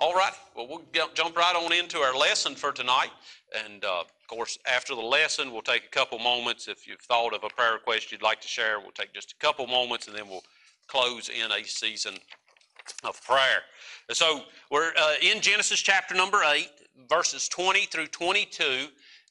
All right. Well, we'll jump right on into our lesson for tonight. And uh, of course, after the lesson, we'll take a couple moments. If you've thought of a prayer request you'd like to share, we'll take just a couple moments and then we'll close in a season of prayer. So we're uh, in Genesis chapter number 8, verses 20 through 22.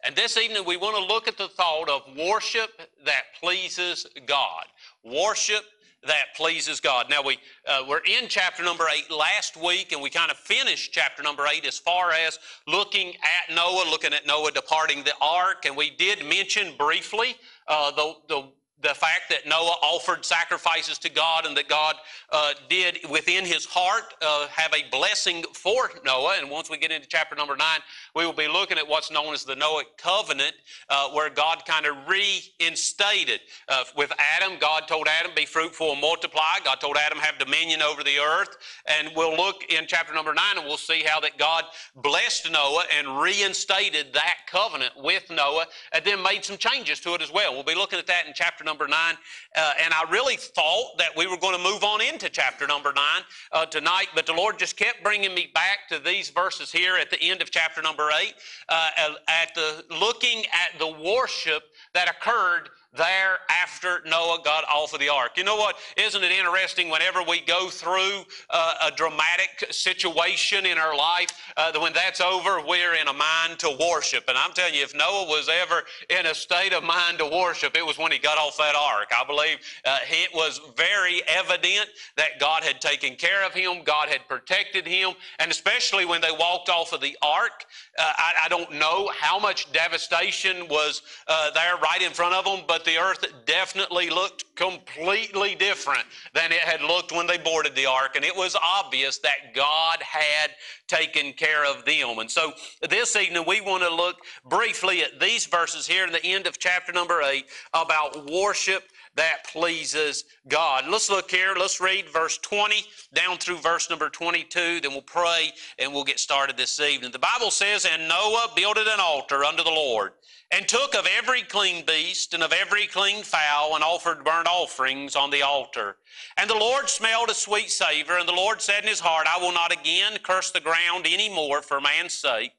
And this evening, we want to look at the thought of worship that pleases God. Worship that pleases God. Now, we, uh, we're in chapter number 8 last week, and we kind of finished chapter number 8 as far as looking at Noah, looking at Noah departing the ark. And we did mention briefly uh, the, the the fact that Noah offered sacrifices to God and that God uh, did within his heart uh, have a blessing for Noah. And once we get into chapter number nine, we will be looking at what's known as the Noah covenant, uh, where God kind of reinstated. Uh, with Adam, God told Adam, be fruitful and multiply. God told Adam, have dominion over the earth. And we'll look in chapter number nine and we'll see how that God blessed Noah and reinstated that covenant with Noah and then made some changes to it as well. We'll be looking at that in chapter number nine. Uh, and I really thought that we were going to move on into chapter number nine uh, tonight, but the Lord just kept bringing me back to these verses here at the end of chapter number eight, uh, at the looking at the worship that occurred there after Noah got off of the ark. You know what? Isn't it interesting whenever we go through uh, a dramatic situation in our life, uh, when that's over, we're in a mind to worship. And I'm telling you, if Noah was ever in a state of mind to worship, it was when he got off that ark. I believe uh, it was very evident that God had taken care of him, God had protected him, and especially when they walked off of the ark, uh, I, I, don't know how much devastation was uh, there right in front of them, but the earth definitely looked completely different than it had looked when they boarded the ark. And it was obvious that God had taken care of them. And so this evening we want to look briefly at these verses here in the end of chapter number 8 about worship that pleases God. Let's look here. Let's read verse 20 down through verse number 22. Then we'll pray and we'll get started this evening. The Bible says, And Noah builded an altar unto the Lord, and took of every clean beast and of every clean fowl, and offered burnt offerings on the altar. And the Lord smelled a sweet savor, and the Lord said in his heart, I will not again curse the ground any more for man's sake.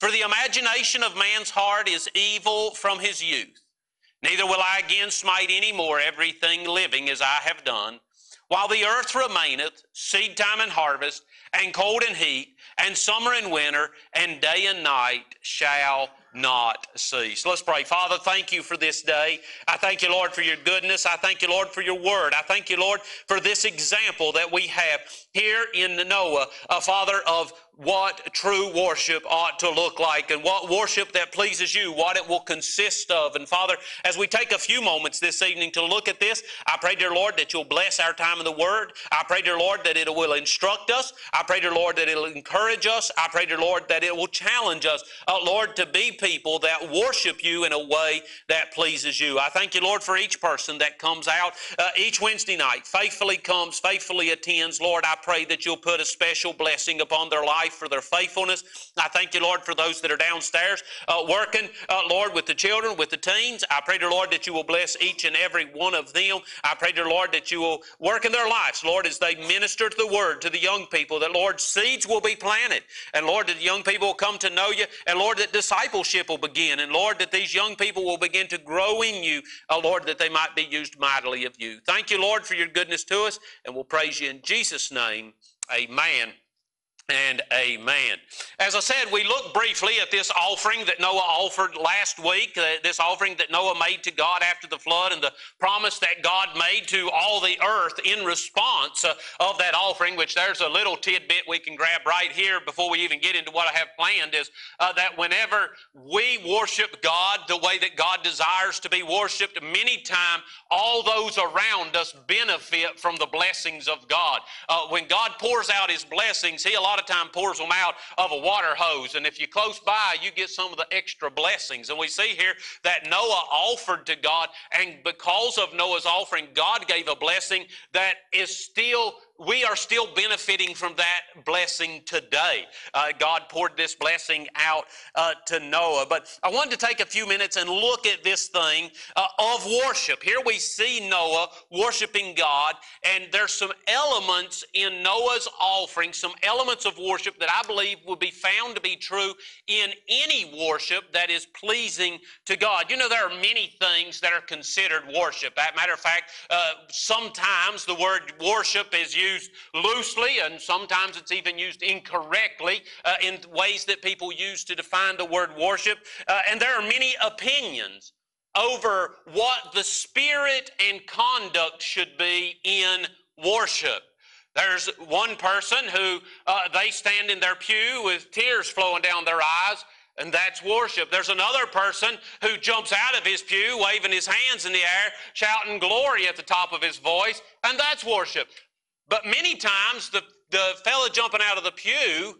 For the imagination of man's heart is evil from his youth. Neither will I again smite any more everything living as I have done. While the earth remaineth, seed time and harvest, and cold and heat, and summer and winter, and day and night shall not cease. Let's pray. Father, thank you for this day. I thank you, Lord, for your goodness. I thank you, Lord, for your word. I thank you, Lord, for this example that we have here in Noah, a Father, of what true worship ought to look like and what worship that pleases you, what it will consist of. And Father, as we take a few moments this evening to look at this, I pray, dear Lord, that you'll bless our time in the Word. I pray, dear Lord, that it will instruct us. I pray, dear Lord, that it'll encourage us. I pray, dear Lord, that it will challenge us, uh, Lord, to be people that worship you in a way that pleases you. I thank you, Lord, for each person that comes out uh, each Wednesday night, faithfully comes, faithfully attends. Lord, I pray that you'll put a special blessing upon their life for their faithfulness. I thank you, Lord, for those that are downstairs uh, working, uh, Lord, with the children, with the teens. I pray, dear Lord, that you will bless each and every one of them. I pray, dear Lord, that you will work in their lives, Lord, as they minister to the word to the young people, that, Lord, seeds will be planted. And, Lord, that the young people will come to know you. And, Lord, that discipleship will begin. And, Lord, that these young people will begin to grow in you, uh, Lord, that they might be used mightily of you. Thank you, Lord, for your goodness to us. And we'll praise you in Jesus' name. Amen and amen. As I said, we looked briefly at this offering that Noah offered last week, uh, this offering that Noah made to God after the flood, and the promise that God made to all the earth in response uh, of that offering, which there's a little tidbit we can grab right here before we even get into what I have planned, is uh, that whenever we worship God the way that God desires to be worshiped, many times all those around us benefit from the blessings of God. Uh, when God pours out His blessings, He a lot of time pours them out of a water hose. And if you're close by, you get some of the extra blessings. And we see here that Noah offered to God, and because of Noah's offering, God gave a blessing that is still we are still benefiting from that blessing today. Uh, God poured this blessing out uh, to Noah. But I wanted to take a few minutes and look at this thing uh, of worship. Here we see Noah worshiping God, and there's some elements in Noah's offering, some elements of worship that I believe would be found to be true in any worship that is pleasing to God. You know, there are many things that are considered worship. As a matter of fact, uh, sometimes the word worship is used loosely, and sometimes it's even used incorrectly uh, in ways that people use to define the word worship. Uh, and there are many opinions over what the spirit and conduct should be in worship. There's one person who uh, they stand in their pew with tears flowing down their eyes, and that's worship. There's another person who jumps out of his pew, waving his hands in the air, shouting glory at the top of his voice, and that's worship. But many times, the, the fella jumping out of the pew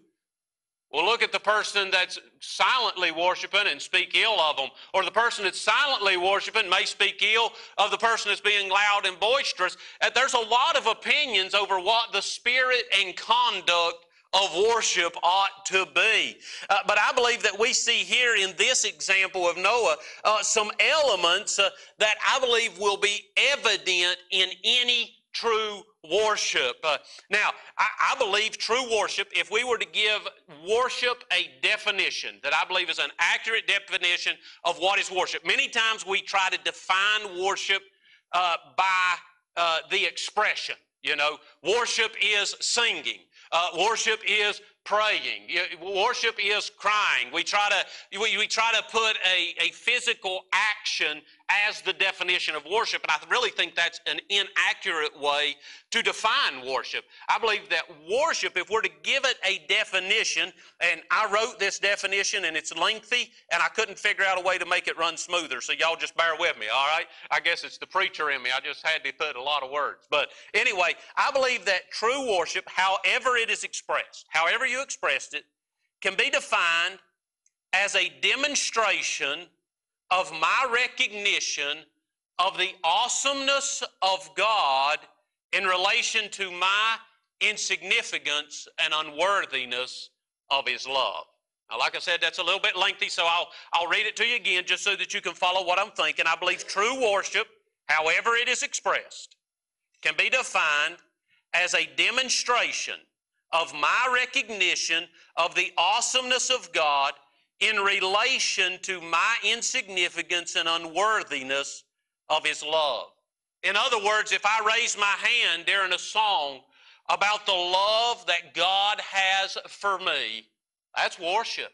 will look at the person that's silently worshiping and speak ill of them. Or the person that's silently worshiping may speak ill of the person that's being loud and boisterous. Uh, there's a lot of opinions over what the spirit and conduct of worship ought to be. Uh, but I believe that we see here in this example of Noah uh, some elements uh, that I believe will be evident in any true worship. Uh, now, I, I, believe true worship, if we were to give worship a definition that I believe is an accurate definition of what is worship, many times we try to define worship uh, by uh, the expression. You know, worship is singing. Uh, worship is praying. Worship is crying. We try to, we, we try to put a, a physical action as the definition of worship, and I really think that's an inaccurate way to define worship. I believe that worship, if we're to give it a definition, and I wrote this definition and it's lengthy, and I couldn't figure out a way to make it run smoother, so y'all just bear with me, all right? I guess it's the preacher in me. I just had to put a lot of words. But anyway, I believe that true worship, however it is expressed, however you expressed it, can be defined as a demonstration of my recognition of the awesomeness of God in relation to my insignificance and unworthiness of His love. Now, like I said, that's a little bit lengthy, so I'll, I'll read it to you again just so that you can follow what I'm thinking. I believe true worship, however it is expressed, can be defined as a demonstration of my recognition of the awesomeness of God in relation to my insignificance and unworthiness of His love. In other words, if I raise my hand during a song about the love that God has for me, that's worship.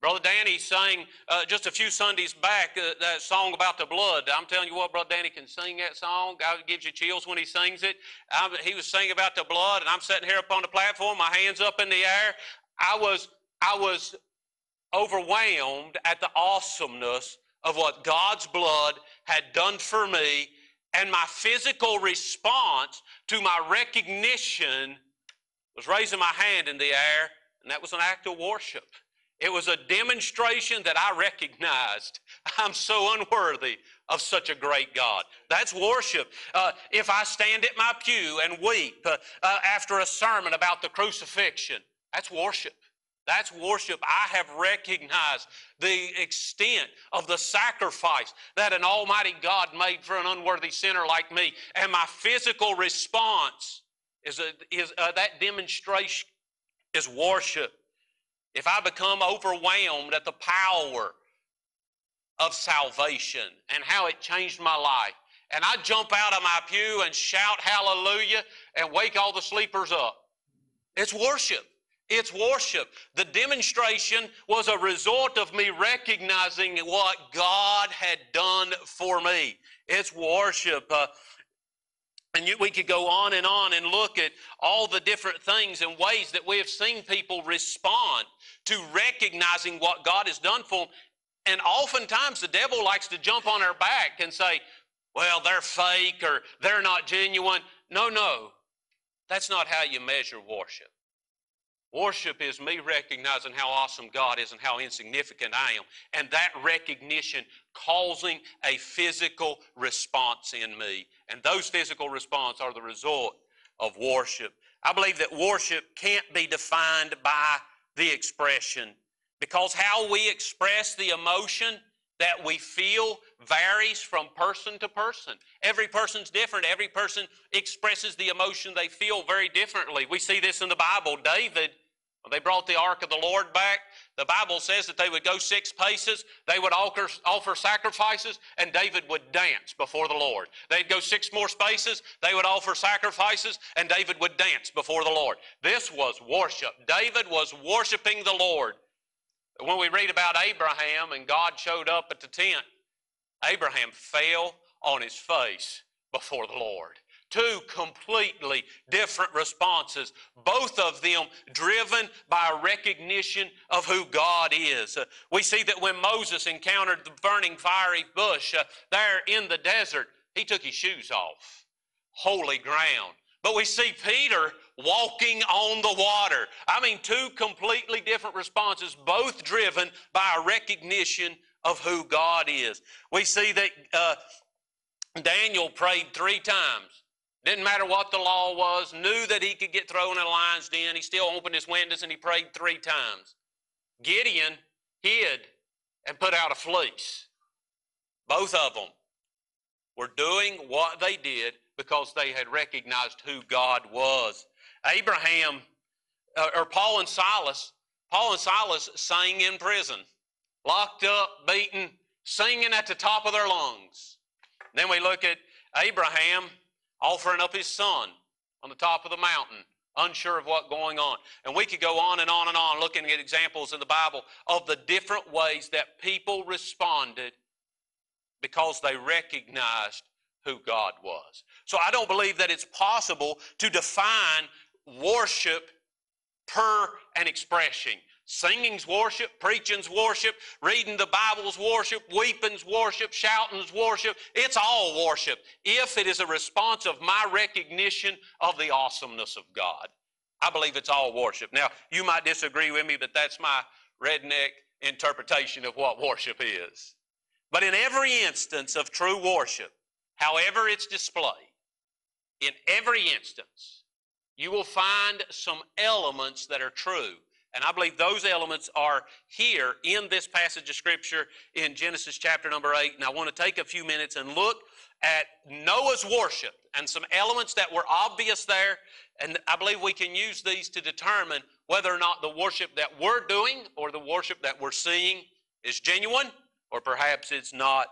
Brother Danny sang uh, just a few Sundays back uh, that song about the blood. I'm telling you what, Brother Danny can sing that song. God gives you chills when he sings it. I'm, he was singing about the blood, and I'm sitting here up on the platform, my hands up in the air. I was, I was overwhelmed at the awesomeness of what God's blood had done for me, and my physical response to my recognition was raising my hand in the air, and that was an act of worship. It was a demonstration that I recognized I'm so unworthy of such a great God. That's worship. Uh, if I stand at my pew and weep uh, uh, after a sermon about the crucifixion, that's worship. That's worship. I have recognized the extent of the sacrifice that an almighty God made for an unworthy sinner like me. And my physical response is, a, is uh, that demonstration is worship. If I become overwhelmed at the power of salvation and how it changed my life, and I jump out of my pew and shout hallelujah and wake all the sleepers up, it's worship. It's worship. The demonstration was a result of me recognizing what God had done for me. It's worship. Uh, and you, we could go on and on and look at all the different things and ways that we have seen people respond to recognizing what God has done for them. And oftentimes the devil likes to jump on our back and say, well, they're fake or they're not genuine. No, no. That's not how you measure worship. Worship is me recognizing how awesome God is and how insignificant I am. And that recognition causing a physical response in me. And those physical responses are the result of worship. I believe that worship can't be defined by the expression because how we express the emotion that we feel varies from person to person. Every person's different. Every person expresses the emotion they feel very differently. We see this in the Bible. David, when they brought the ark of the Lord back, the Bible says that they would go six paces, they would offer, offer sacrifices, and David would dance before the Lord. They'd go six more spaces, they would offer sacrifices, and David would dance before the Lord. This was worship. David was worshiping the Lord. When we read about Abraham and God showed up at the tent, Abraham fell on his face before the Lord. Two completely different responses, both of them driven by a recognition of who God is. Uh, we see that when Moses encountered the burning fiery bush uh, there in the desert, he took his shoes off. Holy ground. But we see Peter walking on the water. I mean, two completely different responses, both driven by a recognition of who God is. We see that uh, Daniel prayed three times. Didn't matter what the law was, knew that he could get thrown in a lion's den. He still opened his windows and he prayed three times. Gideon hid and put out a fleece. Both of them were doing what they did because they had recognized who God was. Abraham, uh, or Paul and Silas, Paul and Silas sang in prison, locked up, beaten, singing at the top of their lungs. Then we look at Abraham offering up his son on the top of the mountain, unsure of what going on. And we could go on and on and on looking at examples in the Bible of the different ways that people responded because they recognized who God was. So I don't believe that it's possible to define worship per an expression. Singing's worship, preaching's worship, reading the Bible's worship, weeping's worship, shouting's worship. It's all worship if it is a response of my recognition of the awesomeness of God. I believe it's all worship. Now, you might disagree with me, but that's my redneck interpretation of what worship is. But in every instance of true worship, however it's displayed, in every instance, you will find some elements that are true. And I believe those elements are here in this passage of Scripture in Genesis chapter number 8. And I want to take a few minutes and look at Noah's worship and some elements that were obvious there. And I believe we can use these to determine whether or not the worship that we're doing or the worship that we're seeing is genuine or perhaps it's not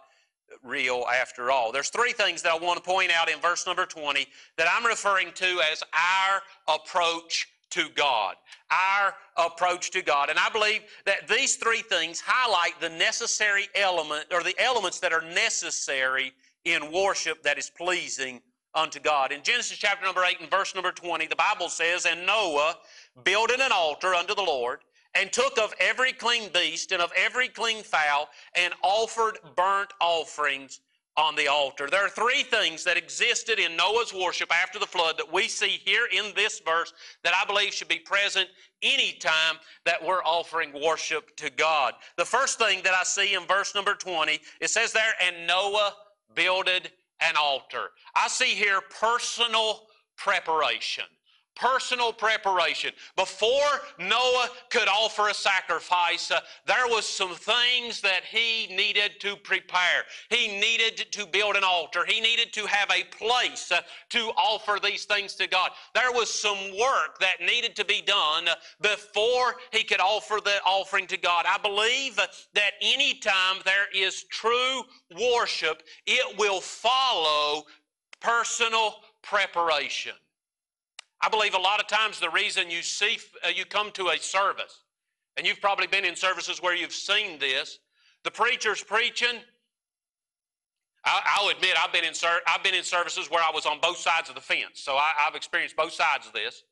real after all. There's three things that I want to point out in verse number 20 that I'm referring to as our approach to God. Our approach to God. And I believe that these three things highlight the necessary element or the elements that are necessary in worship that is pleasing unto God. In Genesis chapter number 8 and verse number 20, the Bible says, And Noah builded an altar unto the Lord and took of every clean beast and of every clean fowl and offered burnt offerings on the altar. There are three things that existed in Noah's worship after the flood that we see here in this verse that I believe should be present anytime that we're offering worship to God. The first thing that I see in verse number 20, it says there, and Noah builded an altar. I see here personal preparation personal preparation. Before Noah could offer a sacrifice, uh, there was some things that he needed to prepare. He needed to build an altar. He needed to have a place uh, to offer these things to God. There was some work that needed to be done before he could offer the offering to God. I believe that anytime there is true worship, it will follow personal preparation. I believe a lot of times the reason you see, uh, you come to a service, and you've probably been in services where you've seen this, the preacher's preaching. I, will admit I've been in ser- I've been in services where I was on both sides of the fence, so I, I've experienced both sides of this.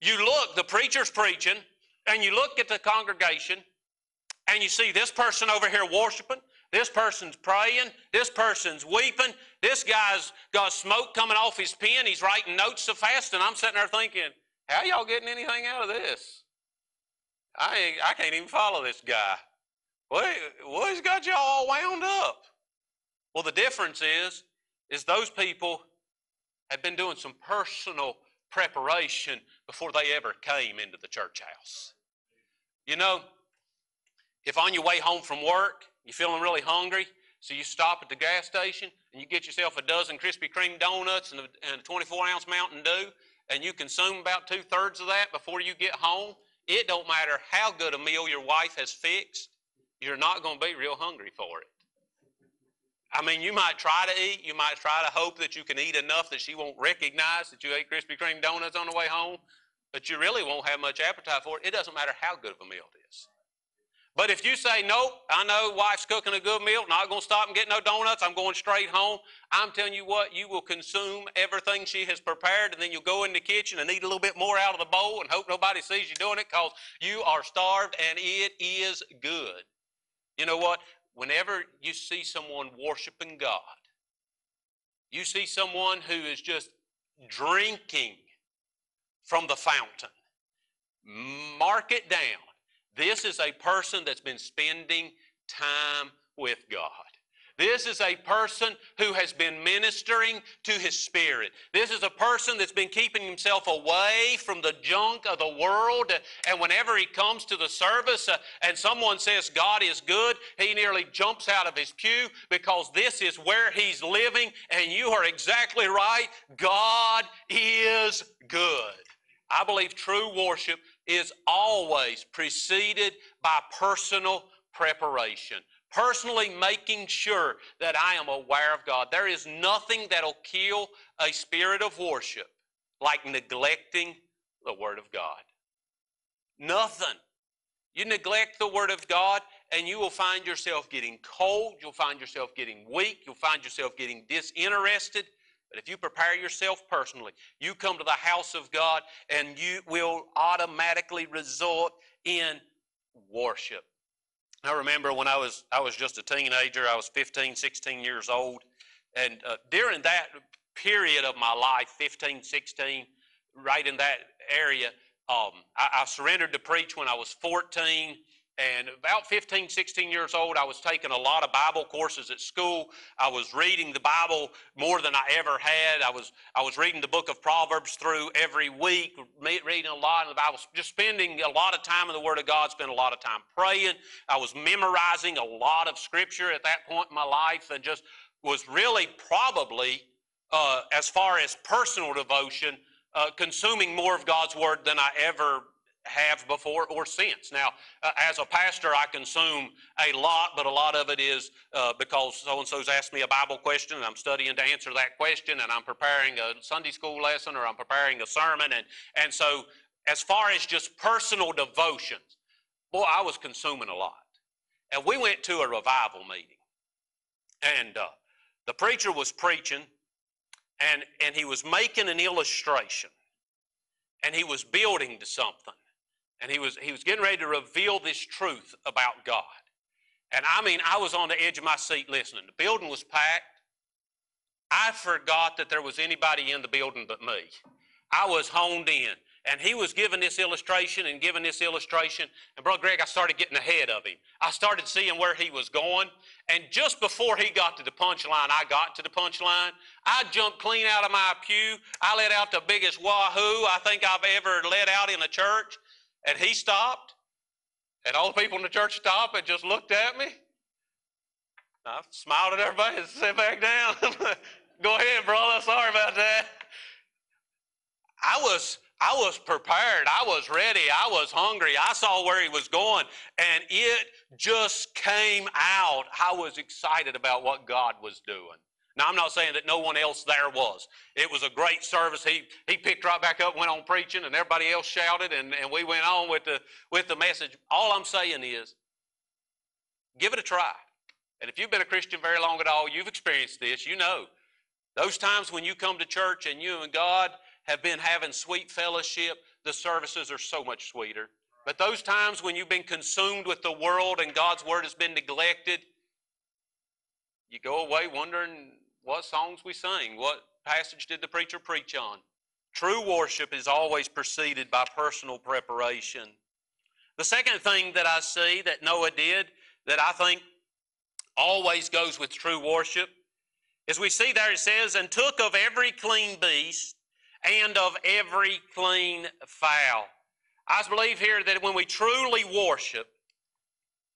You look, the preacher's preaching, and you look at the congregation, and you see this person over here worshiping, this person's praying. This person's weeping. This guy's got smoke coming off his pen. He's writing notes so fast, and I'm sitting there thinking, how y'all getting anything out of this? I, I can't even follow this guy. What, what has got y'all all wound up? Well, the difference is, is those people had been doing some personal preparation before they ever came into the church house. You know, if on your way home from work, you're feeling really hungry, so you stop at the gas station and you get yourself a dozen Krispy Kreme donuts and a, and a 24 ounce Mountain Dew, and you consume about two thirds of that before you get home, it don't matter how good a meal your wife has fixed, you're not going to be real hungry for it. I mean, you might try to eat, you might try to hope that you can eat enough that she won't recognize that you ate Krispy Kreme donuts on the way home, but you really won't have much appetite for it. It doesn't matter how good of a meal it is. But if you say, nope, I know wife's cooking a good meal, not going to stop and get no donuts, I'm going straight home, I'm telling you what, you will consume everything she has prepared, and then you'll go in the kitchen and eat a little bit more out of the bowl and hope nobody sees you doing it because you are starved and it is good. You know what? Whenever you see someone worshiping God, you see someone who is just drinking from the fountain, mark it down this is a person that's been spending time with God. This is a person who has been ministering to his spirit. This is a person that's been keeping himself away from the junk of the world. And whenever he comes to the service uh, and someone says God is good, he nearly jumps out of his pew because this is where he's living. And you are exactly right. God is good. I believe true worship is always preceded by personal preparation. Personally making sure that I am aware of God. There is nothing that'll kill a spirit of worship like neglecting the Word of God. Nothing. You neglect the Word of God, and you will find yourself getting cold. You'll find yourself getting weak. You'll find yourself getting disinterested. But if you prepare yourself personally, you come to the house of God and you will automatically result in worship. I remember when I was I was just a teenager, I was 15, 16 years old, and uh, during that period of my life, 15, 16, right in that area, um, I, I surrendered to preach when I was 14. And about 15, 16 years old, I was taking a lot of Bible courses at school. I was reading the Bible more than I ever had. I was, I was reading the book of Proverbs through every week, reading a lot in the Bible, just spending a lot of time in the Word of God, spending a lot of time praying. I was memorizing a lot of Scripture at that point in my life and just was really probably, uh, as far as personal devotion, uh, consuming more of God's Word than I ever have before or since. Now, uh, as a pastor, I consume a lot, but a lot of it is uh, because so and so's asked me a Bible question and I'm studying to answer that question and I'm preparing a Sunday school lesson or I'm preparing a sermon. And, and so, as far as just personal devotions, boy, I was consuming a lot. And we went to a revival meeting. And uh, the preacher was preaching and, and he was making an illustration and he was building to something and he was he was getting ready to reveal this truth about God. And I mean, I was on the edge of my seat listening. The building was packed. I forgot that there was anybody in the building but me. I was honed in. And he was giving this illustration and giving this illustration. And Brother Greg, I started getting ahead of him. I started seeing where he was going. And just before he got to the punchline, I got to the punchline. I jumped clean out of my pew. I let out the biggest wahoo I think I've ever let out in a church. And he stopped, and all the people in the church stopped and just looked at me. I smiled at everybody and sat back down. Go ahead, brother. Sorry about that. I was I was prepared. I was ready. I was hungry. I saw where he was going, and it just came out. I was excited about what God was doing. Now, I'm not saying that no one else there was. It was a great service. He, he picked right back up, went on preaching, and everybody else shouted, and, and we went on with the, with the message. All I'm saying is, give it a try. And if you've been a Christian very long at all, you've experienced this. You know. Those times when you come to church and you and God have been having sweet fellowship, the services are so much sweeter. But those times when you've been consumed with the world and God's Word has been neglected, you go away wondering what songs we sing, what passage did the preacher preach on. True worship is always preceded by personal preparation. The second thing that I see that Noah did that I think always goes with true worship is we see there, it says, and took of every clean beast and of every clean fowl. I believe here that when we truly worship,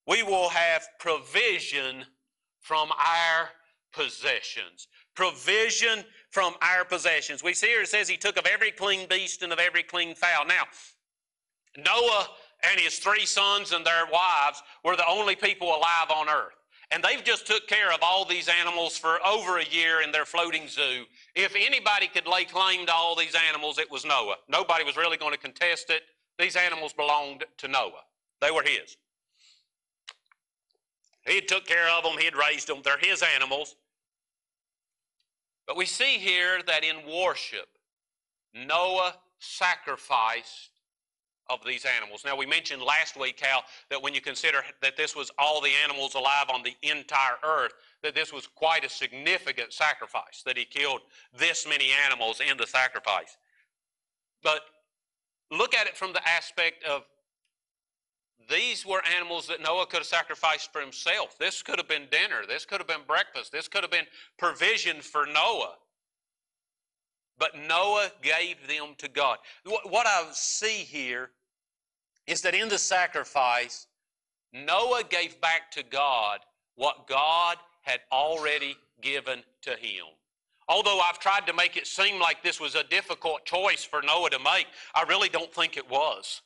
we will have provision from our possessions. Provision from our possessions. We see here it says he took of every clean beast and of every clean fowl. Now, Noah and his three sons and their wives were the only people alive on earth. And they've just took care of all these animals for over a year in their floating zoo. If anybody could lay claim to all these animals, it was Noah. Nobody was really going to contest it. These animals belonged to Noah. They were his. He had took care of them, he had raised them. They're his animals. But we see here that in worship, Noah sacrificed of these animals. Now, we mentioned last week, Cal, that when you consider that this was all the animals alive on the entire earth, that this was quite a significant sacrifice, that he killed this many animals in the sacrifice. But look at it from the aspect of these were animals that Noah could have sacrificed for himself. This could have been dinner. This could have been breakfast. This could have been provision for Noah. But Noah gave them to God. What I see here is that in the sacrifice, Noah gave back to God what God had already given to him. Although I've tried to make it seem like this was a difficult choice for Noah to make, I really don't think it was.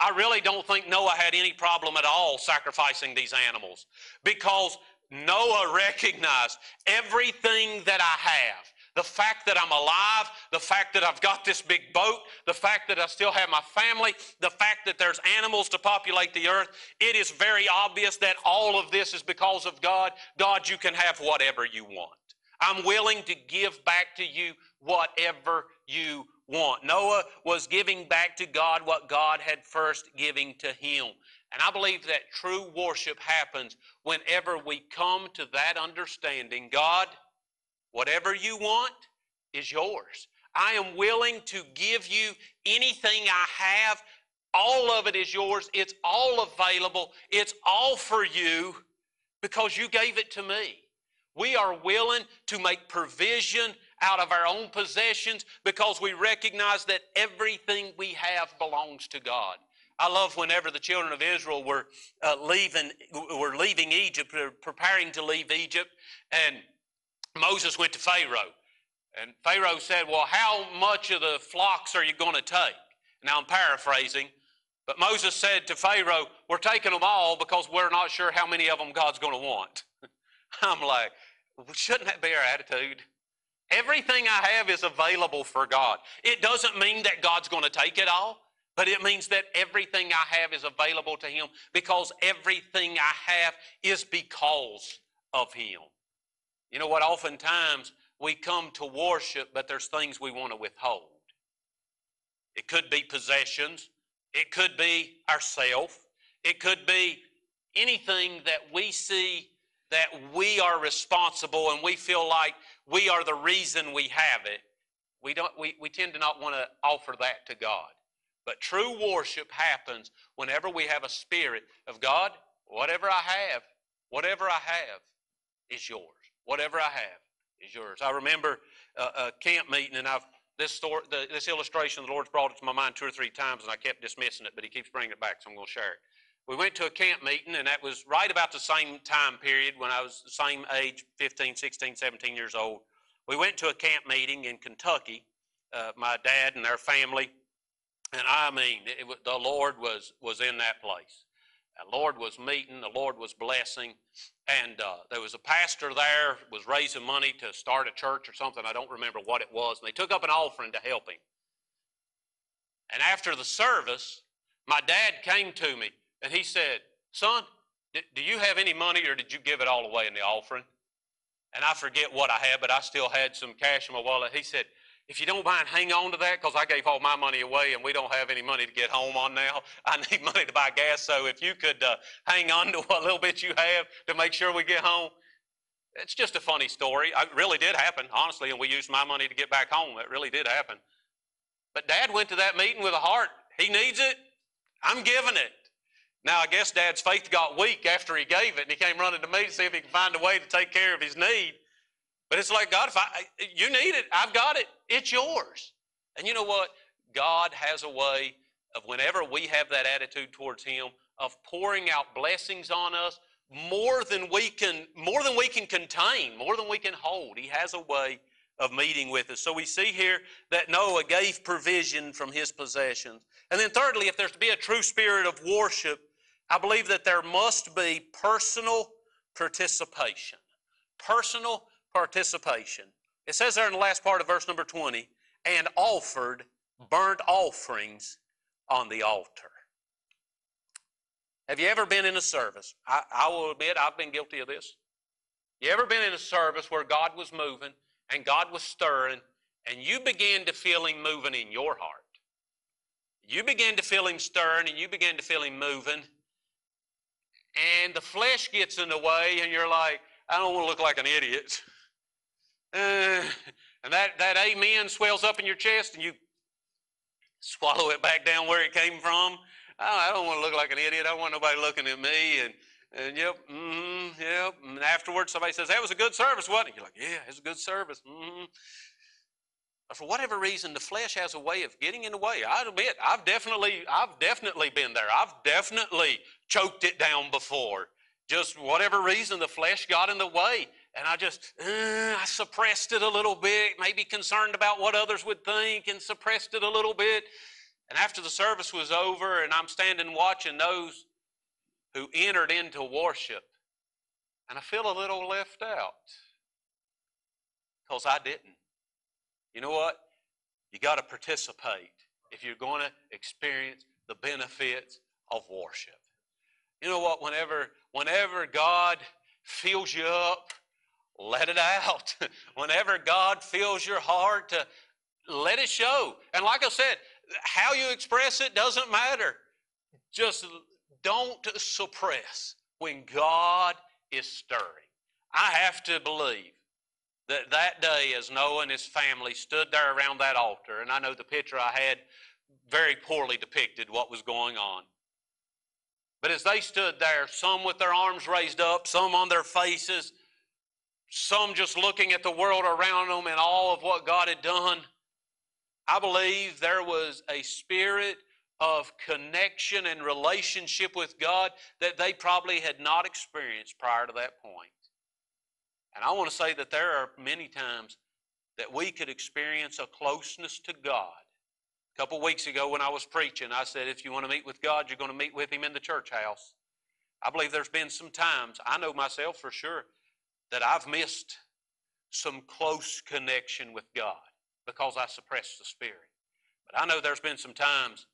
I really don't think Noah had any problem at all sacrificing these animals because Noah recognized everything that I have. The fact that I'm alive, the fact that I've got this big boat, the fact that I still have my family, the fact that there's animals to populate the earth, it is very obvious that all of this is because of God. God, you can have whatever you want. I'm willing to give back to you whatever you want. Noah was giving back to God what God had first given to him. And I believe that true worship happens whenever we come to that understanding God, whatever you want is yours. I am willing to give you anything I have. All of it is yours. It's all available. It's all for you because you gave it to me. We are willing to make provision out of our own possessions because we recognize that everything we have belongs to God. I love whenever the children of Israel were uh, leaving, were leaving Egypt, preparing to leave Egypt, and Moses went to Pharaoh. And Pharaoh said, Well, how much of the flocks are you going to take? Now I'm paraphrasing, but Moses said to Pharaoh, We're taking them all because we're not sure how many of them God's going to want. I'm like, shouldn't that be our attitude? Everything I have is available for God. It doesn't mean that God's going to take it all, but it means that everything I have is available to Him because everything I have is because of Him. You know what? Oftentimes we come to worship, but there's things we want to withhold. It could be possessions, it could be ourself, it could be anything that we see that we are responsible and we feel like we are the reason we have it, we, don't, we, we tend to not want to offer that to God. But true worship happens whenever we have a spirit of God, whatever I have, whatever I have is yours. Whatever I have is yours. I remember a, a camp meeting, and I've this story, the, this illustration, the Lord's brought it to my mind two or three times, and I kept dismissing it, but He keeps bringing it back, so I'm going to share it we went to a camp meeting, and that was right about the same time period when I was the same age 15, 16, 17 years old. We went to a camp meeting in Kentucky, uh, my dad and their family, and I mean, it, it, the Lord was, was in that place. The Lord was meeting, the Lord was blessing, and uh, there was a pastor there was raising money to start a church or something. I don't remember what it was, and they took up an offering to help him. And after the service, my dad came to me and he said, Son, do you have any money or did you give it all away in the offering? And I forget what I had, but I still had some cash in my wallet. He said, if you don't mind, hang on to that because I gave all my money away and we don't have any money to get home on now. I need money to buy gas. So if you could uh, hang on to what little bit you have to make sure we get home. It's just a funny story. It really did happen, honestly, and we used my money to get back home. It really did happen. But Dad went to that meeting with a heart. He needs it. I'm giving it. Now, I guess Dad's faith got weak after he gave it, and he came running to me to see if he could find a way to take care of his need. But it's like, God, if I, you need it, I've got it. It's yours. And you know what? God has a way of whenever we have that attitude towards Him, of pouring out blessings on us more than we can, more than we can contain, more than we can hold. He has a way of meeting with us. So we see here that Noah gave provision from his possessions. And then thirdly, if there's to be a true spirit of worship, I believe that there must be personal participation. Personal participation. It says there in the last part of verse number 20, and offered burnt offerings on the altar. Have you ever been in a service? I, I, will admit I've been guilty of this. You ever been in a service where God was moving and God was stirring and you began to feel Him moving in your heart? You began to feel Him stirring and you began to feel Him moving and the flesh gets in the way and you're like, I don't want to look like an idiot. Uh, and that, that amen swells up in your chest and you swallow it back down where it came from. I don't want to look like an idiot. I don't want nobody looking at me. And, and yep, mm-hmm, yep. And afterwards, somebody says, that was a good service, wasn't it? You're like, yeah, it was a good service. Mm-hmm. For whatever reason, the flesh has a way of getting in the way. I admit, I've definitely, I've definitely been there. I've definitely choked it down before. Just whatever reason, the flesh got in the way. And I just, uh, I suppressed it a little bit, maybe concerned about what others would think, and suppressed it a little bit. And after the service was over, and I'm standing watching those who entered into worship, and I feel a little left out because I didn't. You know what? You got to participate if you're going to experience the benefits of worship. You know what? Whenever, whenever God fills you up, let it out. whenever God fills your heart, to let it show. And like I said, how you express it doesn't matter. Just don't suppress when God is stirring. I have to believe that that day as Noah and his family stood there around that altar, and I know the picture I had very poorly depicted what was going on. But as they stood there, some with their arms raised up, some on their faces, some just looking at the world around them and all of what God had done, I believe there was a spirit of connection and relationship with God that they probably had not experienced prior to that point. And I want to say that there are many times that we could experience a closeness to God. A couple weeks ago when I was preaching, I said, if you want to meet with God, you're going to meet with Him in the church house. I believe there's been some times, I know myself for sure, that I've missed some close connection with God because I suppressed the Spirit. But I know there's been some times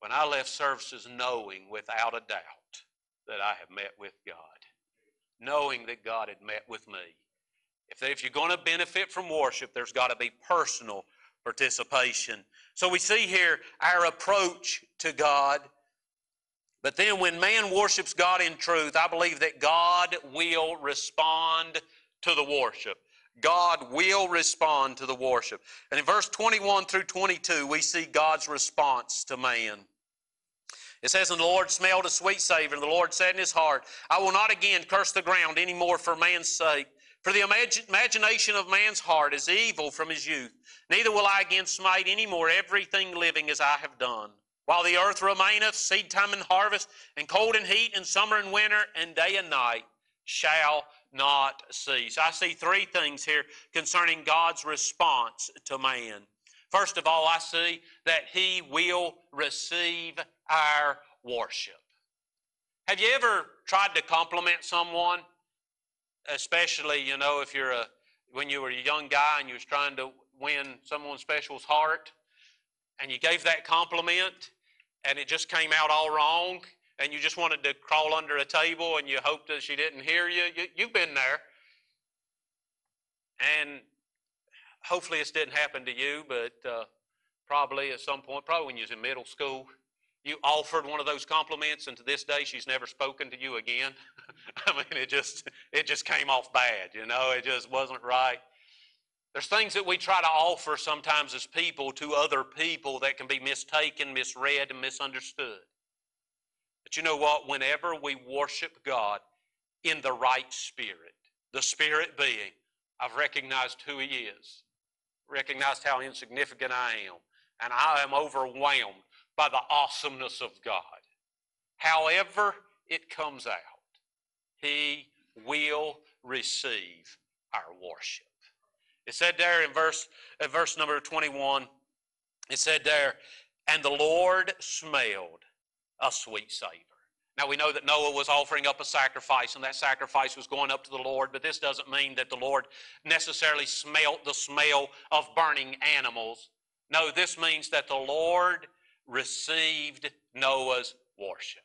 when I left services knowing without a doubt that I have met with God, knowing that God had met with me. If, if you're going to benefit from worship, there's got to be personal participation. So we see here our approach to God. But then when man worships God in truth, I believe that God will respond to the worship. God will respond to the worship. And in verse 21 through 22, we see God's response to man. It says, And the Lord smelled a sweet savor, and the Lord said in his heart, I will not again curse the ground any more for man's sake. For the imagination of man's heart is evil from his youth. Neither will I again smite any more everything living as I have done. While the earth remaineth, seed time and harvest, and cold and heat, and summer and winter, and day and night shall not cease. I see three things here concerning God's response to man. First of all, I see that He will receive our worship. Have you ever tried to compliment someone? Especially, you know, if you're a when you were a young guy and you was trying to win someone special's heart, and you gave that compliment, and it just came out all wrong, and you just wanted to crawl under a table and you hoped that she didn't hear you. you have been there. And hopefully this didn't happen to you, but uh, probably at some point, probably when you was in middle school, you offered one of those compliments and to this day she's never spoken to you again. I mean, it just, it just came off bad, you know, it just wasn't right. There's things that we try to offer sometimes as people to other people that can be mistaken, misread, and misunderstood. But you know what? Whenever we worship God in the right spirit, the spirit being I've recognized who He is, recognized how insignificant I am, and I am overwhelmed by the awesomeness of God. However, it comes out, He will receive our worship. It said there in verse, at verse number 21, it said there, and the Lord smelled a sweet savor. Now we know that Noah was offering up a sacrifice, and that sacrifice was going up to the Lord, but this doesn't mean that the Lord necessarily smelt the smell of burning animals. No, this means that the Lord received Noah's worship.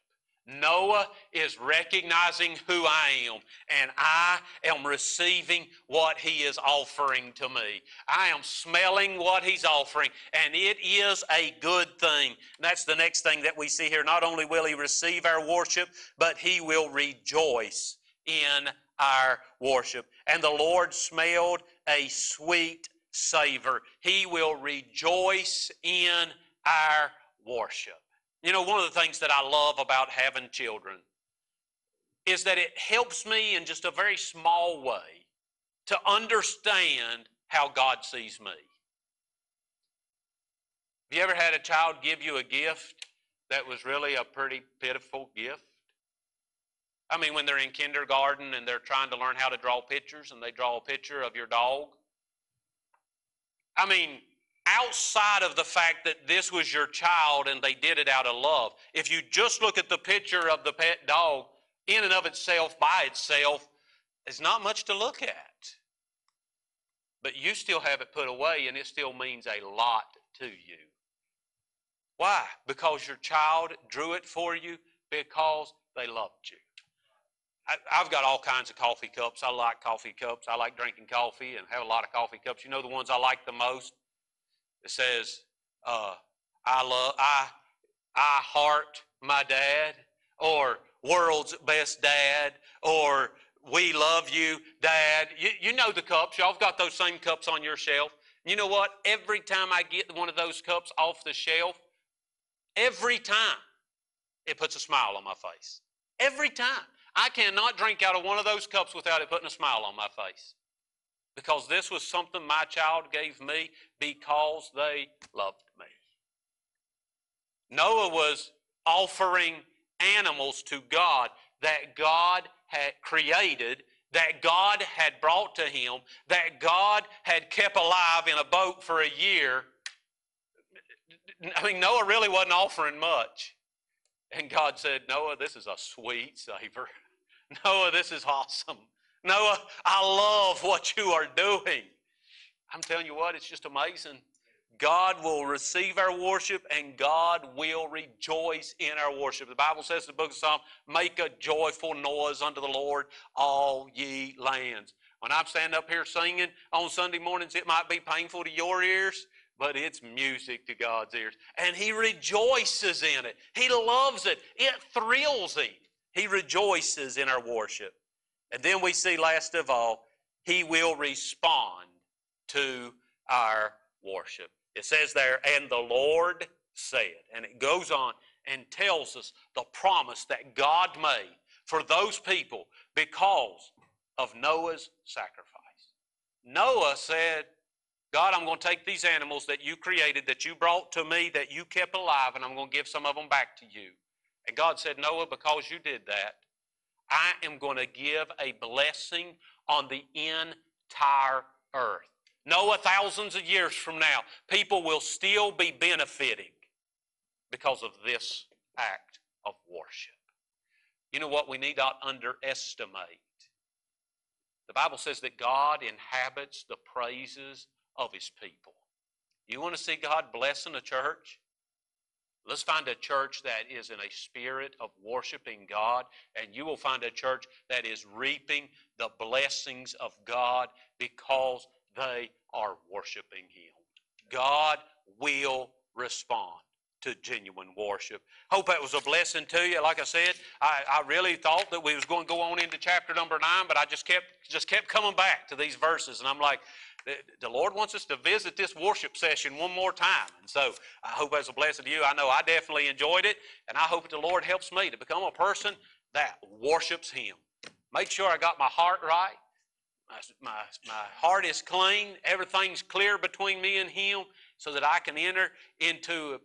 Noah is recognizing who I am, and I am receiving what he is offering to me. I am smelling what he's offering, and it is a good thing. that's the next thing that we see here. Not only will he receive our worship, but he will rejoice in our worship. And the Lord smelled a sweet savor. He will rejoice in our worship. You know, one of the things that I love about having children is that it helps me in just a very small way to understand how God sees me. Have you ever had a child give you a gift that was really a pretty pitiful gift? I mean, when they're in kindergarten and they're trying to learn how to draw pictures and they draw a picture of your dog. I mean, outside of the fact that this was your child and they did it out of love. If you just look at the picture of the pet dog, in and of itself, by itself, there's not much to look at. But you still have it put away and it still means a lot to you. Why? Because your child drew it for you because they loved you. I, have got all kinds of coffee cups. I like coffee cups. I like drinking coffee and have a lot of coffee cups. You know the ones I like the most? It says, uh, I love, I, I heart my dad, or world's best dad, or we love you, dad. You, you know the cups. Y'all have got those same cups on your shelf. You know what? Every time I get one of those cups off the shelf, every time it puts a smile on my face. Every time. I cannot drink out of one of those cups without it putting a smile on my face because this was something my child gave me because they loved me. Noah was offering animals to God that God had created, that God had brought to him, that God had kept alive in a boat for a year. I mean, Noah really wasn't offering much. And God said, Noah, this is a sweet savor. Noah, this is awesome. Noah, I love what you are doing. I'm telling you what, it's just amazing. God will receive our worship and God will rejoice in our worship. The Bible says in the book of Psalms, make a joyful noise unto the Lord, all ye lands. When I'm standing up here singing on Sunday mornings, it might be painful to your ears, but it's music to God's ears. And He rejoices in it. He loves it. It thrills Him. He rejoices in our worship. And then we see, last of all, he will respond to our worship. It says there, and the Lord said, and it goes on and tells us the promise that God made for those people because of Noah's sacrifice. Noah said, God, I'm going to take these animals that you created, that you brought to me, that you kept alive, and I'm going to give some of them back to you. And God said, Noah, because you did that, I am going to give a blessing on the entire earth. Noah, thousands of years from now, people will still be benefiting because of this act of worship. You know what we need not underestimate? The Bible says that God inhabits the praises of his people. You want to see God blessing a church? Let's find a church that is in a spirit of worshiping God, and you will find a church that is reaping the blessings of God because they are worshiping Him. God will respond to genuine worship. Hope that was a blessing to you. Like I said, I, I really thought that we was going to go on into chapter number nine, but I just kept just kept coming back to these verses, and I'm like, the Lord wants us to visit this worship session one more time. And so I hope that's a blessing to you. I know I definitely enjoyed it, and I hope that the Lord helps me to become a person that worships Him. Make sure I got my heart right. my, my, my heart is clean, everything's clear between me and Him, so that I can enter into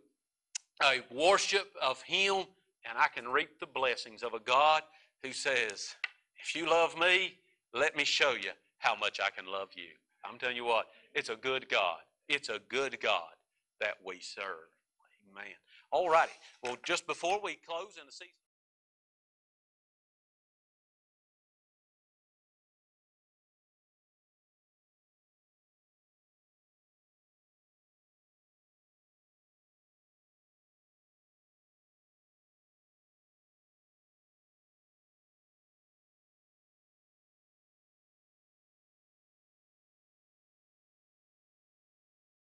a, a worship of Him and I can reap the blessings of a God who says, If you love me, let me show you how much I can love you. I'm telling you what, it's a good God. It's a good God that we serve. Amen. All righty. Well, just before we close in the season.